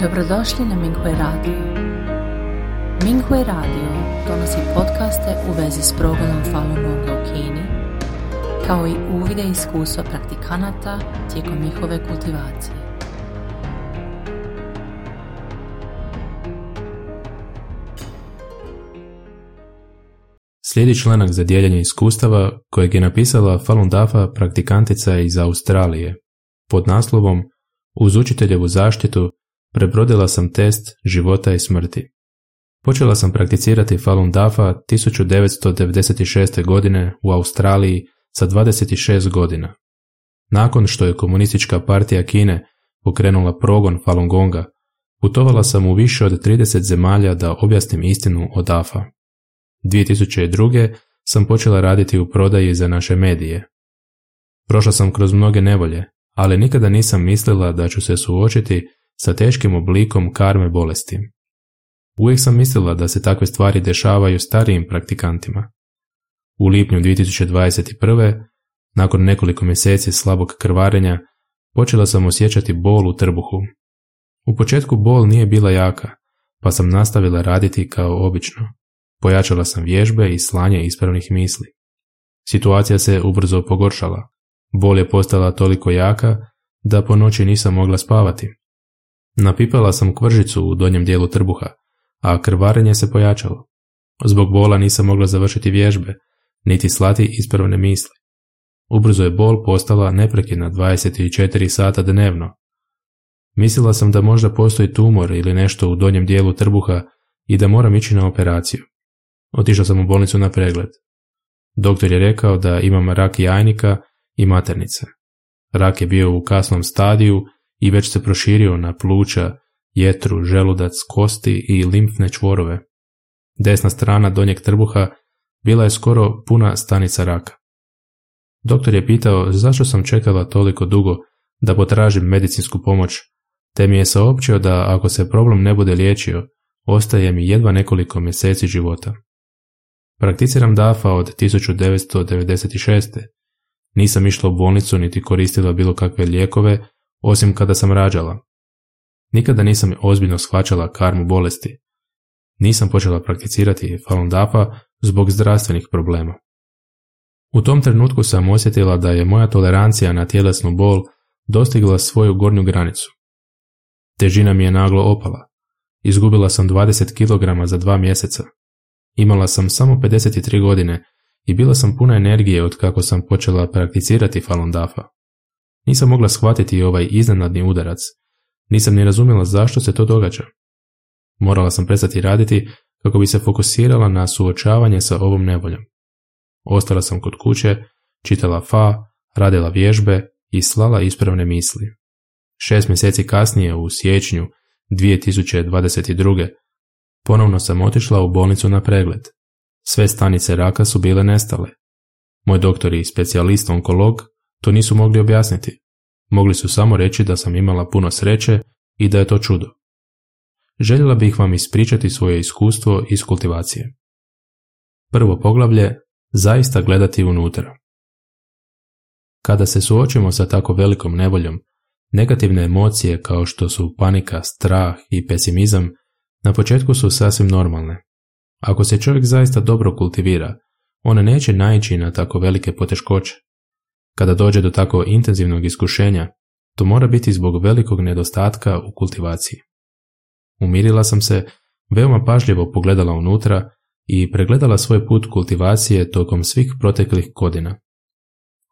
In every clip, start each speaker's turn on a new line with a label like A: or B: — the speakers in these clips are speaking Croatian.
A: Dobrodošli na Minghui Radio. Minghui Radio donosi podcaste u vezi s progledom Falun Gonga u Kini, kao i uvide iskustva praktikanata tijekom njihove kultivacije.
B: Slijedi članak za dijeljenje iskustava kojeg je napisala Falun Dafa praktikantica iz Australije pod naslovom Uz učiteljevu zaštitu prebrodila sam test života i smrti. Počela sam prakticirati Falun Dafa 1996. godine u Australiji sa 26 godina. Nakon što je komunistička partija Kine pokrenula progon Falun Gonga, putovala sam u više od 30 zemalja da objasnim istinu o Dafa. 2002. sam počela raditi u prodaji za naše medije. Prošla sam kroz mnoge nevolje, ali nikada nisam mislila da ću se suočiti sa teškim oblikom karme bolesti. Uvijek sam mislila da se takve stvari dešavaju starijim praktikantima. U lipnju 2021. nakon nekoliko mjeseci slabog krvarenja, počela sam osjećati bol u trbuhu. U početku bol nije bila jaka, pa sam nastavila raditi kao obično. Pojačala sam vježbe i slanje ispravnih misli. Situacija se ubrzo pogoršala. Bol je postala toliko jaka da po noći nisam mogla spavati. Napipala sam kvržicu u donjem dijelu trbuha, a krvarenje se pojačalo. Zbog bola nisam mogla završiti vježbe, niti slati ispravne misli. Ubrzo je bol postala neprekidna 24 sata dnevno. Mislila sam da možda postoji tumor ili nešto u donjem dijelu trbuha i da moram ići na operaciju. Otišao sam u bolnicu na pregled. Doktor je rekao da imam rak jajnika i maternice. Rak je bio u kasnom stadiju i već se proširio na pluća, jetru, želudac, kosti i limfne čvorove. Desna strana donjeg trbuha bila je skoro puna stanica raka. Doktor je pitao zašto sam čekala toliko dugo da potražim medicinsku pomoć, te mi je saopćio da ako se problem ne bude liječio, ostaje mi jedva nekoliko mjeseci života. Prakticiram DAFA od 1996. Nisam išla u bolnicu niti koristila bilo kakve lijekove, osim kada sam rađala. Nikada nisam ozbiljno shvaćala karmu bolesti. Nisam počela prakticirati Falun Dafa zbog zdravstvenih problema. U tom trenutku sam osjetila da je moja tolerancija na tjelesnu bol dostigla svoju gornju granicu. Težina mi je naglo opala. Izgubila sam 20 kg za dva mjeseca. Imala sam samo 53 godine i bila sam puna energije od kako sam počela prakticirati Falun Dafa. Nisam mogla shvatiti ovaj iznenadni udarac, nisam ni razumjela zašto se to događa. Morala sam prestati raditi kako bi se fokusirala na suočavanje sa ovom nevoljom. Ostala sam kod kuće, čitala fa, radila vježbe i slala ispravne misli. Šest mjeseci kasnije, u siječnju 2022. ponovno sam otišla u bolnicu na pregled. Sve stanice raka su bile nestale. Moj doktor i specijalist onkolog to nisu mogli objasniti. Mogli su samo reći da sam imala puno sreće i da je to čudo. Željela bih vam ispričati svoje iskustvo iz kultivacije. Prvo poglavlje, zaista gledati unutra. Kada se suočimo sa tako velikom nevoljom, negativne emocije kao što su panika, strah i pesimizam na početku su sasvim normalne. Ako se čovjek zaista dobro kultivira, ona neće naići na tako velike poteškoće. Kada dođe do tako intenzivnog iskušenja, to mora biti zbog velikog nedostatka u kultivaciji. Umirila sam se, veoma pažljivo pogledala unutra i pregledala svoj put kultivacije tokom svih proteklih godina.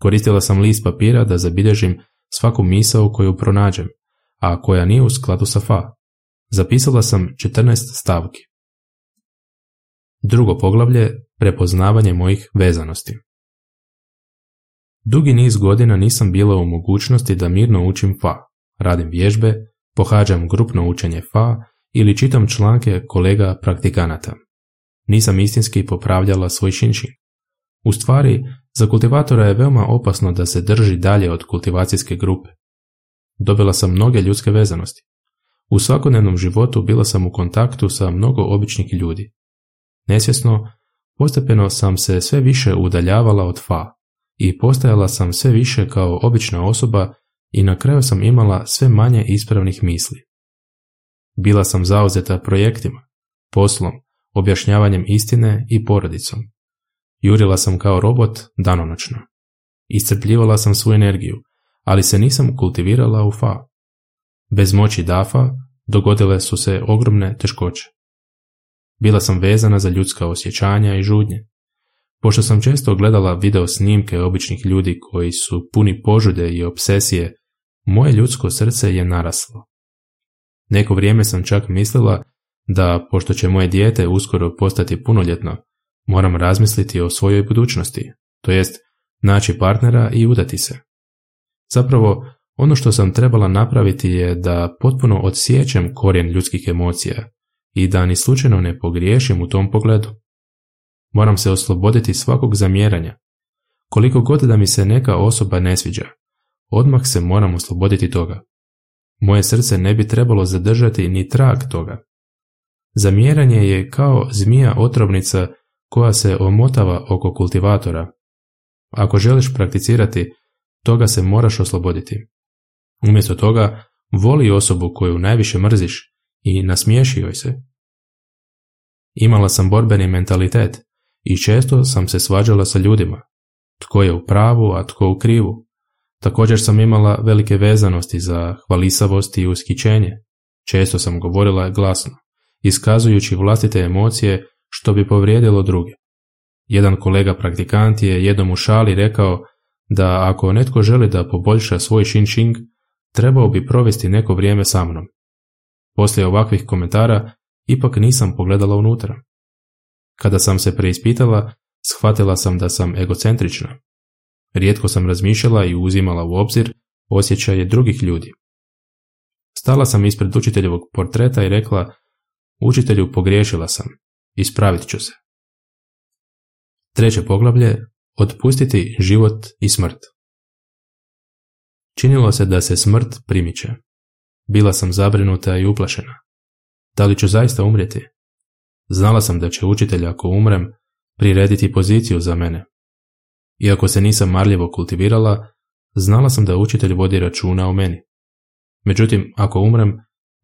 B: Koristila sam list papira da zabilježim svaku misao koju pronađem, a koja nije u skladu sa fa. Zapisala sam 14 stavki. Drugo poglavlje, prepoznavanje mojih vezanosti. Dugi niz godina nisam bila u mogućnosti da mirno učim fa, radim vježbe, pohađam grupno učenje fa ili čitam članke kolega praktikanata. Nisam istinski popravljala svoj šinšin. U stvari, za kultivatora je veoma opasno da se drži dalje od kultivacijske grupe. Dobila sam mnoge ljudske vezanosti. U svakodnevnom životu bila sam u kontaktu sa mnogo običnih ljudi. Nesvjesno, postepeno sam se sve više udaljavala od fa i postajala sam sve više kao obična osoba i na kraju sam imala sve manje ispravnih misli. Bila sam zauzeta projektima, poslom, objašnjavanjem istine i porodicom. Jurila sam kao robot danonoćno. Iscrpljivala sam svu energiju, ali se nisam kultivirala u fa. Bez moći dafa dogodile su se ogromne teškoće. Bila sam vezana za ljudska osjećanja i žudnje. Pošto sam često gledala video snimke običnih ljudi koji su puni požude i obsesije, moje ljudsko srce je naraslo. Neko vrijeme sam čak mislila da, pošto će moje dijete uskoro postati punoljetno, moram razmisliti o svojoj budućnosti, to jest naći partnera i udati se. Zapravo, ono što sam trebala napraviti je da potpuno odsjećem korijen ljudskih emocija i da ni slučajno ne pogriješim u tom pogledu. Moram se osloboditi svakog zamjeranja. Koliko god da mi se neka osoba ne sviđa, odmah se moram osloboditi toga. Moje srce ne bi trebalo zadržati ni trag toga. Zamjeranje je kao zmija otrovnica koja se omotava oko kultivatora. Ako želiš prakticirati, toga se moraš osloboditi. Umjesto toga, voli osobu koju najviše mrziš i nasmiješi joj se. Imala sam borbeni mentalitet i često sam se svađala sa ljudima. Tko je u pravu, a tko u krivu. Također sam imala velike vezanosti za hvalisavost i uskićenje. Često sam govorila glasno, iskazujući vlastite emocije što bi povrijedilo druge. Jedan kolega praktikant je jednom u šali rekao da ako netko želi da poboljša svoj šin trebao bi provesti neko vrijeme sa mnom. Poslije ovakvih komentara ipak nisam pogledala unutra. Kada sam se preispitala, shvatila sam da sam egocentrična. Rijetko sam razmišljala i uzimala u obzir osjećaje drugih ljudi. Stala sam ispred učiteljevog portreta i rekla, učitelju pogriješila sam, ispravit ću se. Treće poglavlje, otpustiti život i smrt. Činilo se da se smrt primiče. Bila sam zabrinuta i uplašena. Da li ću zaista umrijeti? Znala sam da će učitelj ako umrem prirediti poziciju za mene. Iako se nisam marljivo kultivirala, znala sam da učitelj vodi računa o meni. Međutim, ako umrem,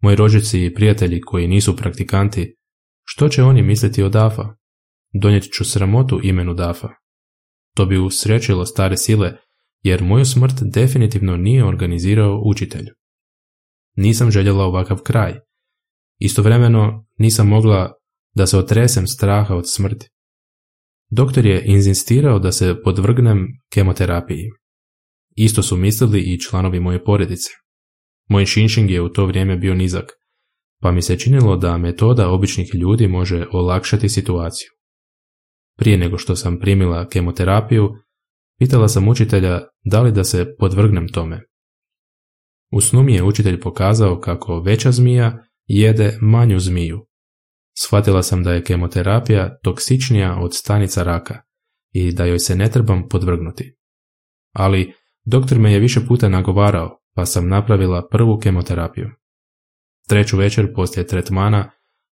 B: moji rođici i prijatelji koji nisu praktikanti, što će oni misliti o Dafa? Donijet ću sramotu imenu Dafa. To bi usrećilo stare sile, jer moju smrt definitivno nije organizirao učitelj. Nisam željela ovakav kraj. Istovremeno nisam mogla da se otresem straha od smrti. Doktor je inzistirao da se podvrgnem kemoterapiji. Isto su mislili i članovi moje porodice. Moj šinšing je u to vrijeme bio nizak, pa mi se činilo da metoda običnih ljudi može olakšati situaciju. Prije nego što sam primila kemoterapiju, pitala sam učitelja da li da se podvrgnem tome. U snu mi je učitelj pokazao kako veća zmija jede manju zmiju, Shvatila sam da je kemoterapija toksičnija od stanica raka i da joj se ne trebam podvrgnuti. Ali doktor me je više puta nagovarao, pa sam napravila prvu kemoterapiju. Treću večer poslije tretmana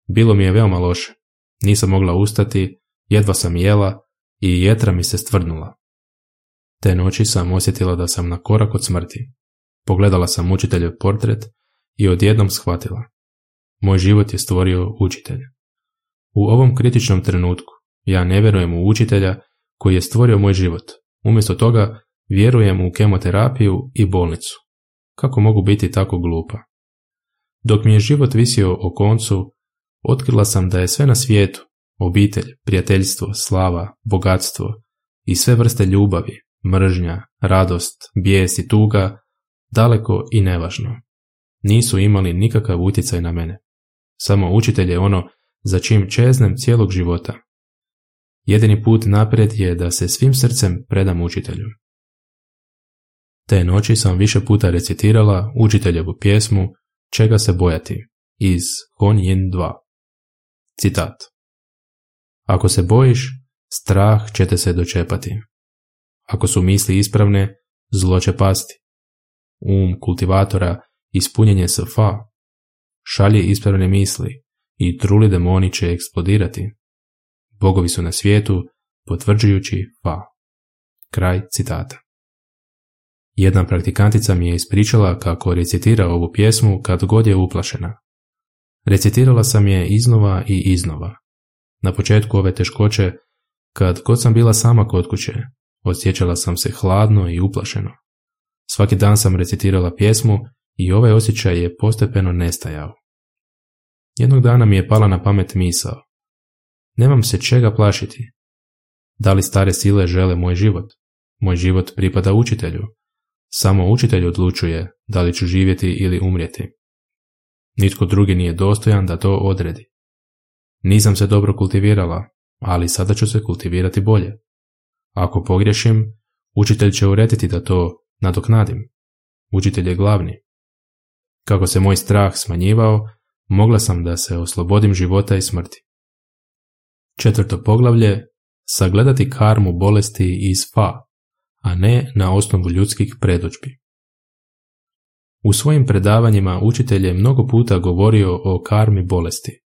B: bilo mi je veoma loše. Nisam mogla ustati, jedva sam jela i jetra mi se stvrdnula. Te noći sam osjetila da sam na korak od smrti. Pogledala sam učiteljev portret i odjednom shvatila. Moj život je stvorio učitelj. U ovom kritičnom trenutku ja ne vjerujem u učitelja koji je stvorio moj život. Umjesto toga vjerujem u kemoterapiju i bolnicu. Kako mogu biti tako glupa? Dok mi je život visio o koncu, otkrila sam da je sve na svijetu, obitelj, prijateljstvo, slava, bogatstvo i sve vrste ljubavi, mržnja, radost, bijes i tuga, daleko i nevažno. Nisu imali nikakav utjecaj na mene. Samo učitelj je ono za čim čeznem cijelog života. Jedini put naprijed je da se svim srcem predam učitelju. Te noći sam više puta recitirala učiteljevu pjesmu Čega se bojati iz Hon Yin 2. Citat. Ako se bojiš, strah će te se dočepati. Ako su misli ispravne, zlo će pasti. Um kultivatora ispunjenje s fa. Šalje ispravne misli, i truli demoni će eksplodirati. Bogovi su na svijetu, potvrđujući fa. Kraj citata. Jedna praktikantica mi je ispričala kako recitira ovu pjesmu kad god je uplašena. Recitirala sam je iznova i iznova. Na početku ove teškoće, kad god sam bila sama kod kuće, osjećala sam se hladno i uplašeno. Svaki dan sam recitirala pjesmu i ovaj osjećaj je postepeno nestajao. Jednog dana mi je pala na pamet misao. Nemam se čega plašiti. Da li stare sile žele moj život? Moj život pripada učitelju. Samo učitelj odlučuje da li ću živjeti ili umrijeti. Nitko drugi nije dostojan da to odredi. Nisam se dobro kultivirala, ali sada ću se kultivirati bolje. Ako pogriješim, učitelj će urediti da to nadoknadim. Učitelj je glavni. Kako se moj strah smanjivao, mogla sam da se oslobodim života i smrti. Četvrto poglavlje, sagledati karmu bolesti iz fa, a ne na osnovu ljudskih predođbi. U svojim predavanjima učitelj je mnogo puta govorio o karmi bolesti.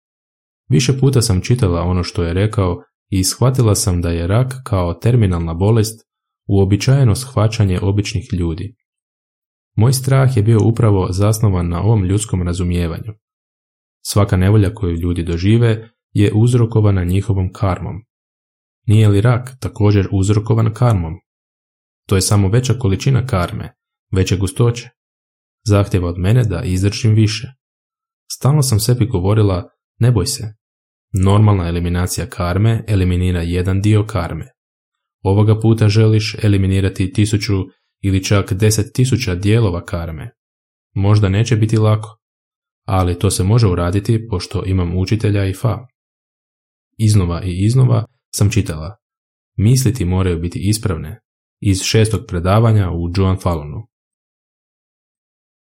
B: Više puta sam čitala ono što je rekao i shvatila sam da je rak kao terminalna bolest uobičajeno shvaćanje običnih ljudi. Moj strah je bio upravo zasnovan na ovom ljudskom razumijevanju. Svaka nevolja koju ljudi dožive je uzrokovana njihovom karmom. Nije li rak također uzrokovan karmom? To je samo veća količina karme, veće gustoće. Zahtjeva od mene da izdržim više. Stalno sam sebi govorila, ne boj se. Normalna eliminacija karme eliminira jedan dio karme. Ovoga puta želiš eliminirati tisuću ili čak deset tisuća dijelova karme. Možda neće biti lako, ali to se može uraditi pošto imam učitelja i fa. Iznova i iznova sam čitala. Misliti moraju biti ispravne iz šestog predavanja u Joan Fallonu.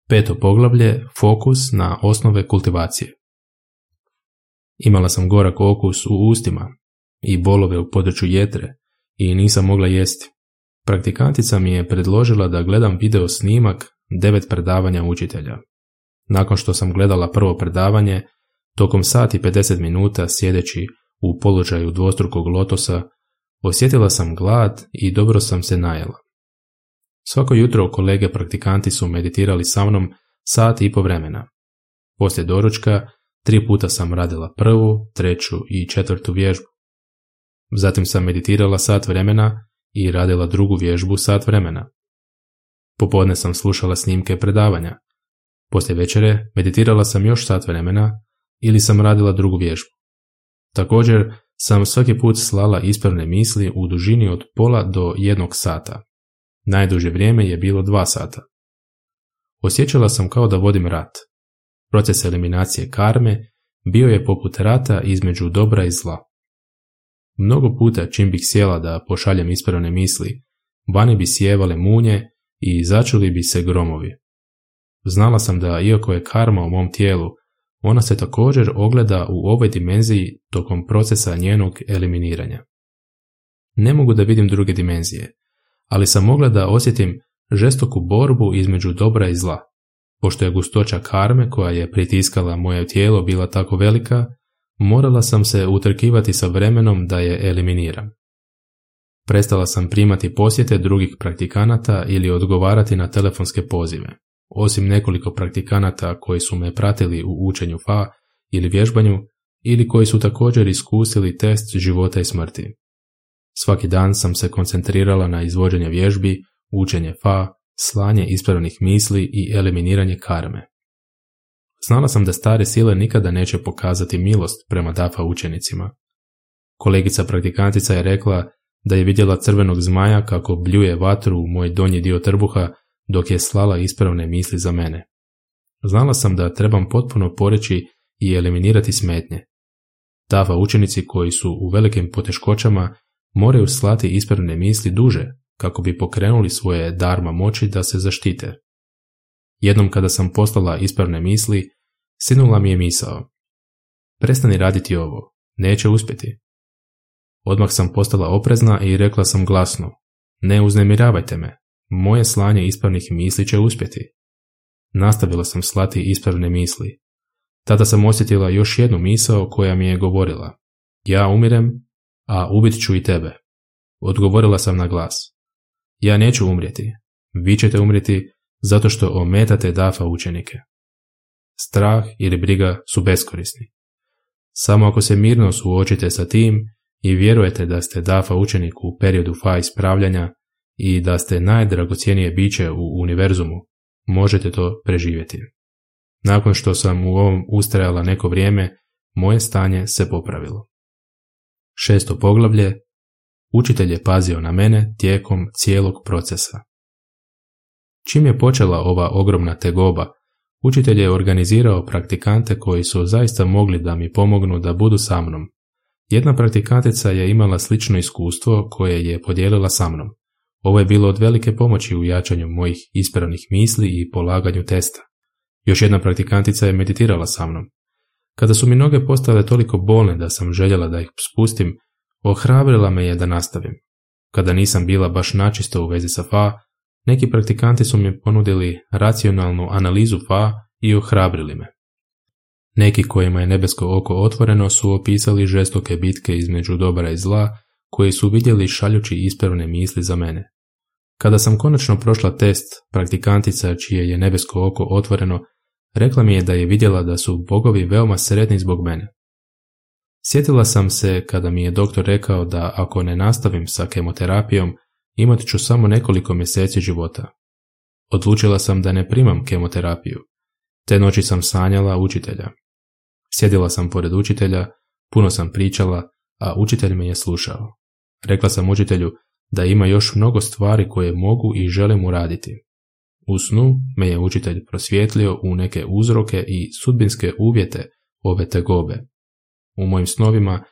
B: Peto poglavlje, fokus na osnove kultivacije. Imala sam gorak okus u ustima i bolove u području jetre i nisam mogla jesti. Praktikantica mi je predložila da gledam video snimak devet predavanja učitelja. Nakon što sam gledala prvo predavanje, tokom sati 50 minuta sjedeći u položaju dvostrukog lotosa, osjetila sam glad i dobro sam se najela. Svako jutro kolege praktikanti su meditirali sa mnom sat i po vremena. Poslije doručka tri puta sam radila prvu, treću i četvrtu vježbu. Zatim sam meditirala sat vremena i radila drugu vježbu sat vremena. Popodne sam slušala snimke predavanja. Poslije večere meditirala sam još sat vremena ili sam radila drugu vježbu. Također sam svaki put slala ispravne misli u dužini od pola do jednog sata. Najduže vrijeme je bilo dva sata. Osjećala sam kao da vodim rat. Proces eliminacije karme bio je poput rata između dobra i zla. Mnogo puta čim bih sjela da pošaljem ispravne misli, vani bi sjevale munje i začuli bi se gromovi. Znala sam da iako je karma u mom tijelu, ona se također ogleda u ovoj dimenziji tokom procesa njenog eliminiranja. Ne mogu da vidim druge dimenzije, ali sam mogla da osjetim žestoku borbu između dobra i zla. Pošto je gustoća karme koja je pritiskala moje tijelo bila tako velika, morala sam se utrkivati sa vremenom da je eliminiram. Prestala sam primati posjete drugih praktikanata ili odgovarati na telefonske pozive. Osim nekoliko praktikanata koji su me pratili u učenju FA ili vježbanju, ili koji su također iskusili test života i smrti. Svaki dan sam se koncentrirala na izvođenje vježbi, učenje FA, slanje ispravnih misli i eliminiranje karme. Znala sam da stare sile nikada neće pokazati milost prema DAFA učenicima. Kolegica praktikantica je rekla da je vidjela crvenog zmaja kako bljuje vatru u moj donji dio trbuha dok je slala ispravne misli za mene. Znala sam da trebam potpuno poreći i eliminirati smetnje. DAFA učenici koji su u velikim poteškoćama moraju slati ispravne misli duže kako bi pokrenuli svoje darma moći da se zaštite. Jednom kada sam poslala ispravne misli, sinula mi je misao. Prestani raditi ovo, neće uspjeti. Odmah sam postala oprezna i rekla sam glasno, ne uznemiravajte me, moje slanje ispravnih misli će uspjeti. Nastavila sam slati ispravne misli. Tada sam osjetila još jednu misao koja mi je govorila. Ja umirem, a ubit ću i tebe. Odgovorila sam na glas. Ja neću umrijeti. Vi ćete umrijeti zato što ometate dafa učenike. strah ili briga su beskorisni. Samo ako se mirno suočite sa tim i vjerujete da ste DAFA učenik u periodu fa ispravljanja i da ste najdragocijenije biće u univerzumu, možete to preživjeti. Nakon što sam u ovom ustrajala neko vrijeme, moje stanje se popravilo. Šesto poglavlje Učitelj je pazio na mene tijekom cijelog procesa. Čim je počela ova ogromna tegoba, učitelj je organizirao praktikante koji su zaista mogli da mi pomognu da budu sa mnom. Jedna praktikantica je imala slično iskustvo koje je podijelila sa mnom. Ovo je bilo od velike pomoći u jačanju mojih ispravnih misli i polaganju testa. Još jedna praktikantica je meditirala sa mnom. Kada su mi noge postale toliko bolne da sam željela da ih spustim, ohrabrila me je da nastavim. Kada nisam bila baš načisto u vezi sa fa, neki praktikanti su mi ponudili racionalnu analizu fa i ohrabrili me. Neki kojima je nebesko oko otvoreno su opisali žestoke bitke između dobra i zla, koji su vidjeli šaljući ispravne misli za mene. Kada sam konačno prošla test, praktikantica čije je nebesko oko otvoreno, rekla mi je da je vidjela da su bogovi veoma sretni zbog mene. Sjetila sam se kada mi je doktor rekao da ako ne nastavim sa kemoterapijom, imat ću samo nekoliko mjeseci života. Odlučila sam da ne primam kemoterapiju. Te noći sam sanjala učitelja. Sjedila sam pored učitelja, puno sam pričala, a učitelj me je slušao. Rekla sam učitelju da ima još mnogo stvari koje mogu i želim uraditi. U snu me je učitelj prosvjetlio u neke uzroke i sudbinske uvjete ove tegobe. U mojim snovima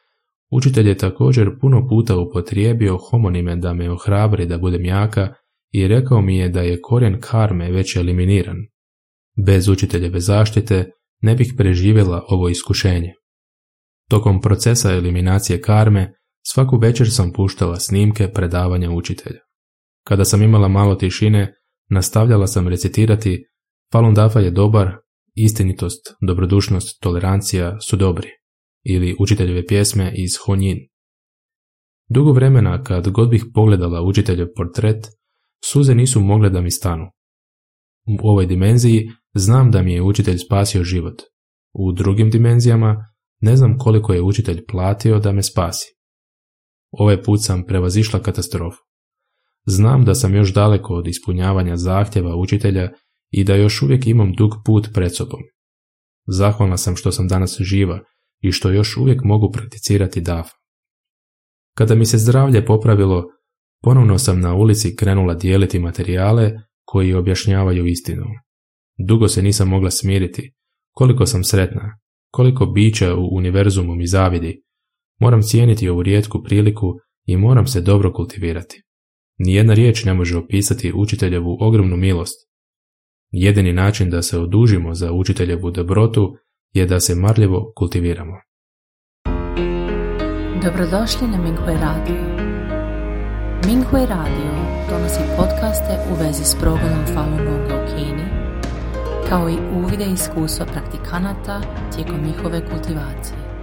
B: učitelj je također puno puta upotrijebio homonime da me ohrabri da budem jaka i rekao mi je da je korijen karme već eliminiran. Bez učiteljeve zaštite ne bih preživjela ovo iskušenje. Tokom procesa eliminacije karme svaku večer sam puštala snimke predavanja učitelja. Kada sam imala malo tišine, nastavljala sam recitirati Falun Dafa je dobar, istinitost, dobrodušnost, tolerancija su dobri ili učiteljeve pjesme iz Honjin. Dugo vremena kad god bih pogledala učiteljev portret, suze nisu mogle da mi stanu. U ovoj dimenziji znam da mi je učitelj spasio život. U drugim dimenzijama ne znam koliko je učitelj platio da me spasi. Ovaj put sam prevazišla katastrofu. Znam da sam još daleko od ispunjavanja zahtjeva učitelja i da još uvijek imam dug put pred sobom. Zahvalna sam što sam danas živa i što još uvijek mogu prakticirati DAF. Kada mi se zdravlje popravilo, ponovno sam na ulici krenula dijeliti materijale koji objašnjavaju istinu. Dugo se nisam mogla smiriti, koliko sam sretna, koliko bića u univerzumu mi zavidi. Moram cijeniti ovu rijetku priliku i moram se dobro kultivirati. Nijedna riječ ne može opisati učiteljevu ogromnu milost. Jedini način da se odužimo za učiteljevu dobrotu je da se marljivo kultiviramo.
A: Dobrodošli na Minghui Radio. Minghui Radio donosi podcaste u vezi s progledom Falun Gonga u Kini, kao i uvide iskustva praktikanata tijekom njihove kultivacije.